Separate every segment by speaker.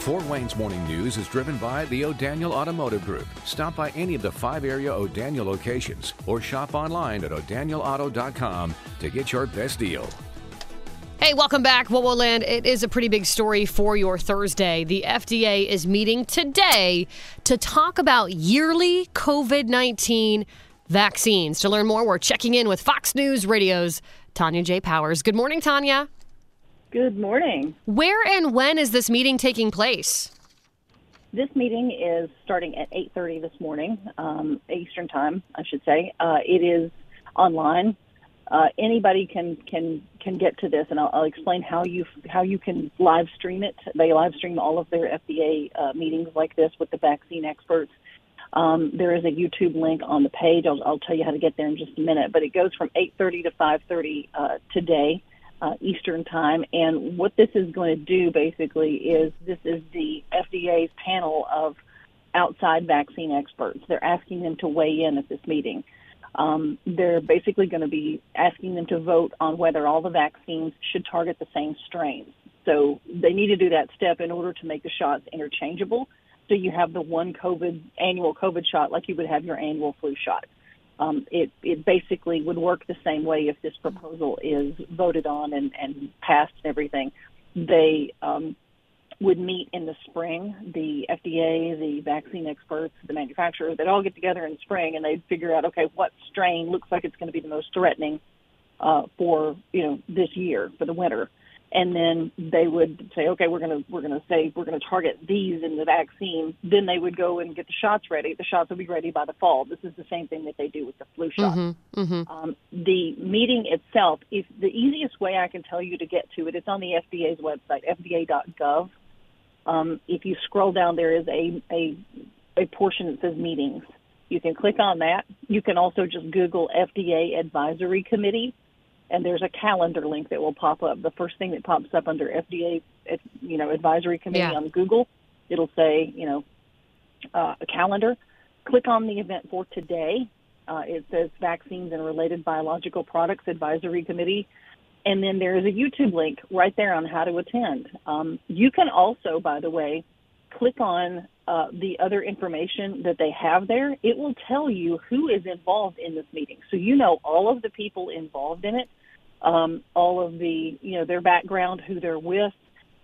Speaker 1: Fort Wayne's Morning News is driven by the O'Daniel Automotive Group. Stop by any of the five area O'Daniel locations or shop online at o'danielauto.com to get your best deal.
Speaker 2: Hey, welcome back, Wowo Land. It is a pretty big story for your Thursday. The FDA is meeting today to talk about yearly COVID 19 vaccines. To learn more, we're checking in with Fox News Radio's Tanya J. Powers. Good morning, Tanya.
Speaker 3: Good morning.
Speaker 2: Where and when is this meeting taking place?
Speaker 3: This meeting is starting at 8:30 this morning, um, Eastern Time, I should say. Uh, it is online. Uh, anybody can can can get to this, and I'll, I'll, explain how you how you can live stream it. They live stream all of their FDA uh, meetings like this with the vaccine experts. Um, there is a YouTube link on the page. I'll, I'll, tell you how to get there in just a minute. But it goes from 8:30 to 5:30 uh, today uh, Eastern Time. And what this is going to do basically is this is the FDA's panel of outside vaccine experts. They're asking them to weigh in at this meeting. Um, they're basically going to be asking them to vote on whether all the vaccines should target the same strains. So they need to do that step in order to make the shots interchangeable. So you have the one COVID annual COVID shot like you would have your annual flu shot um, it, it basically would work the same way if this proposal is voted on and, and passed and everything. They um, would meet in the spring. The FDA, the vaccine experts, the manufacturers, they'd all get together in spring and they'd figure out, okay, what strain looks like it's going to be the most threatening uh, for you know this year for the winter and then they would say, okay, we're going to we're going to say we're going to target these in the vaccine. Then they would go and get the shots ready. The shots will be ready by the fall. This is the same thing that they do with the flu shot.
Speaker 2: Mm-hmm, mm-hmm.
Speaker 3: Um, the meeting itself, if the easiest way I can tell you to get to it, it's on the FDA's website, FDA.gov. Um, if you scroll down, there is a, a a portion that says meetings. You can click on that. You can also just Google FDA Advisory Committee and there's a calendar link that will pop up. The first thing that pops up under FDA, you know, advisory committee
Speaker 2: yeah.
Speaker 3: on Google, it'll say, you know, uh, a calendar. Click on the event for today. Uh, it says Vaccines and Related Biological Products Advisory Committee. And then there is a YouTube link right there on how to attend. Um, you can also, by the way, click on uh, the other information that they have there. It will tell you who is involved in this meeting. So you know all of the people involved in it um, all of the, you know, their background, who they're with.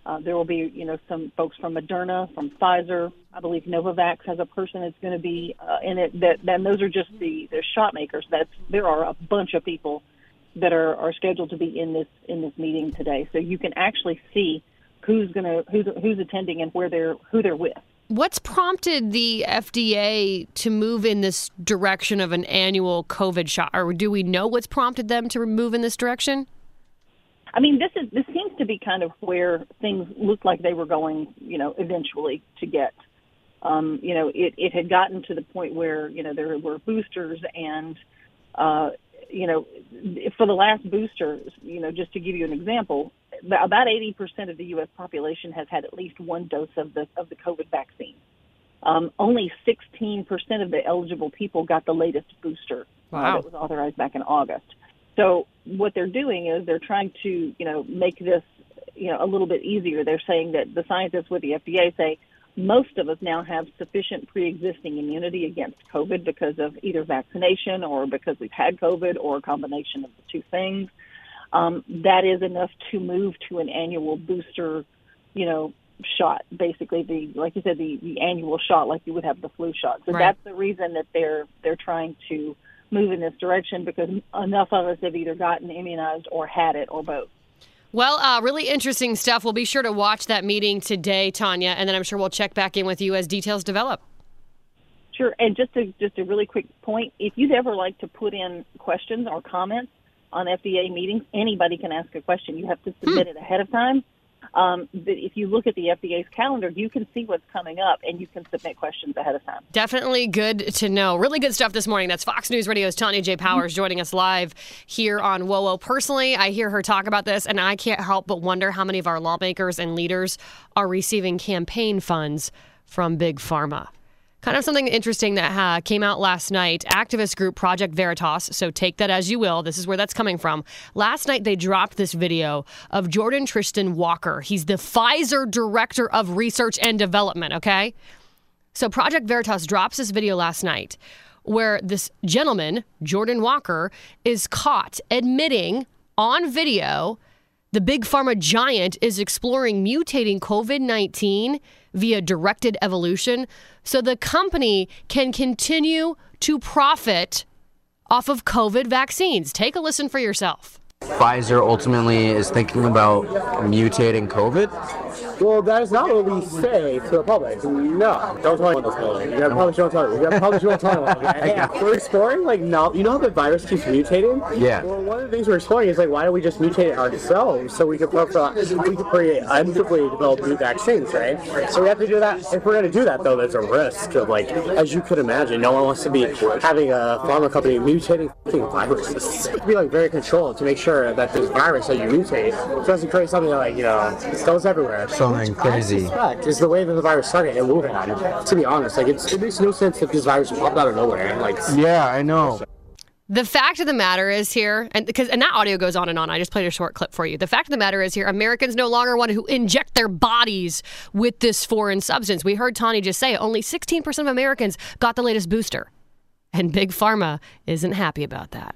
Speaker 3: Uh, there will be, you know, some folks from Moderna, from Pfizer. I believe Novavax has a person that's going to be uh, in it. That then those are just the the shot makers. That's there are a bunch of people that are, are scheduled to be in this in this meeting today. So you can actually see who's going to who's who's attending and where they're who they're with.
Speaker 2: What's prompted the FDA to move in this direction of an annual COVID shot, or do we know what's prompted them to move in this direction?
Speaker 3: I mean, this is this seems to be kind of where things looked like they were going, you know, eventually to get. Um, you know, it, it had gotten to the point where you know there were boosters, and uh, you know, for the last booster, you know, just to give you an example, about 80% of the U.S. population has had at least one dose of the of the COVID vaccine. Um, only 16% of the eligible people got the latest booster
Speaker 2: wow.
Speaker 3: uh, that was authorized back in August. So what they're doing is they're trying to, you know, make this, you know, a little bit easier. They're saying that the scientists with the FDA say most of us now have sufficient pre-existing immunity against COVID because of either vaccination or because we've had COVID or a combination of the two things um, that is enough to move to an annual booster, you know, shot. Basically, the like you said, the, the annual shot, like you would have the flu shot. So
Speaker 2: right.
Speaker 3: that's the reason that they're they're trying to move in this direction because enough of us have either gotten immunized or had it or both.
Speaker 2: Well, uh, really interesting stuff. We'll be sure to watch that meeting today, Tanya, and then I'm sure we'll check back in with you as details develop.
Speaker 3: Sure. And just a just a really quick point: if you'd ever like to put in questions or comments, on FDA meetings, anybody can ask a question. You have to submit hmm. it ahead of time. Um, but if you look at the FDA's calendar, you can see what's coming up and you can submit questions ahead of time.
Speaker 2: Definitely good to know. Really good stuff this morning. That's Fox News Radio's Tanya J. Powers joining us live here on WOWO. Personally, I hear her talk about this and I can't help but wonder how many of our lawmakers and leaders are receiving campaign funds from Big Pharma. Kind of something interesting that uh, came out last night. Activist group Project Veritas, so take that as you will. This is where that's coming from. Last night, they dropped this video of Jordan Tristan Walker. He's the Pfizer Director of Research and Development, okay? So Project Veritas drops this video last night where this gentleman, Jordan Walker, is caught admitting on video the big pharma giant is exploring mutating COVID 19 via directed evolution so the company can continue to profit off of COVID vaccines. Take a listen for yourself.
Speaker 4: Pfizer ultimately is thinking about mutating COVID?
Speaker 5: Well, that is not what we say to the public. No, don't tell anyone this building. You probably shouldn't tell anyone. You shouldn't tell anyone. Okay? We're exploring like now. You know how the virus keeps mutating?
Speaker 4: Yeah.
Speaker 5: Well, one of the things we're exploring is like why don't we just mutate it ourselves so we can we can create develop new vaccines, right? So we have to do that. If we're going to do that, though, there's a risk of like, as you could imagine, no one wants to be having a pharma company mutating viruses. It be like very controlled to make sure that this virus that you mutate doesn't create something like you know goes everywhere.
Speaker 4: Something crazy.
Speaker 5: Is the way that the virus started in Wuhan. To be honest, like it's, it makes no sense if this virus popped out of nowhere. Like
Speaker 4: Yeah, I know.
Speaker 2: The fact of the matter is here, and because and that audio goes on and on. I just played a short clip for you. The fact of the matter is here, Americans no longer want to inject their bodies with this foreign substance. We heard Tawny just say only 16% of Americans got the latest booster, and Big Pharma isn't happy about that.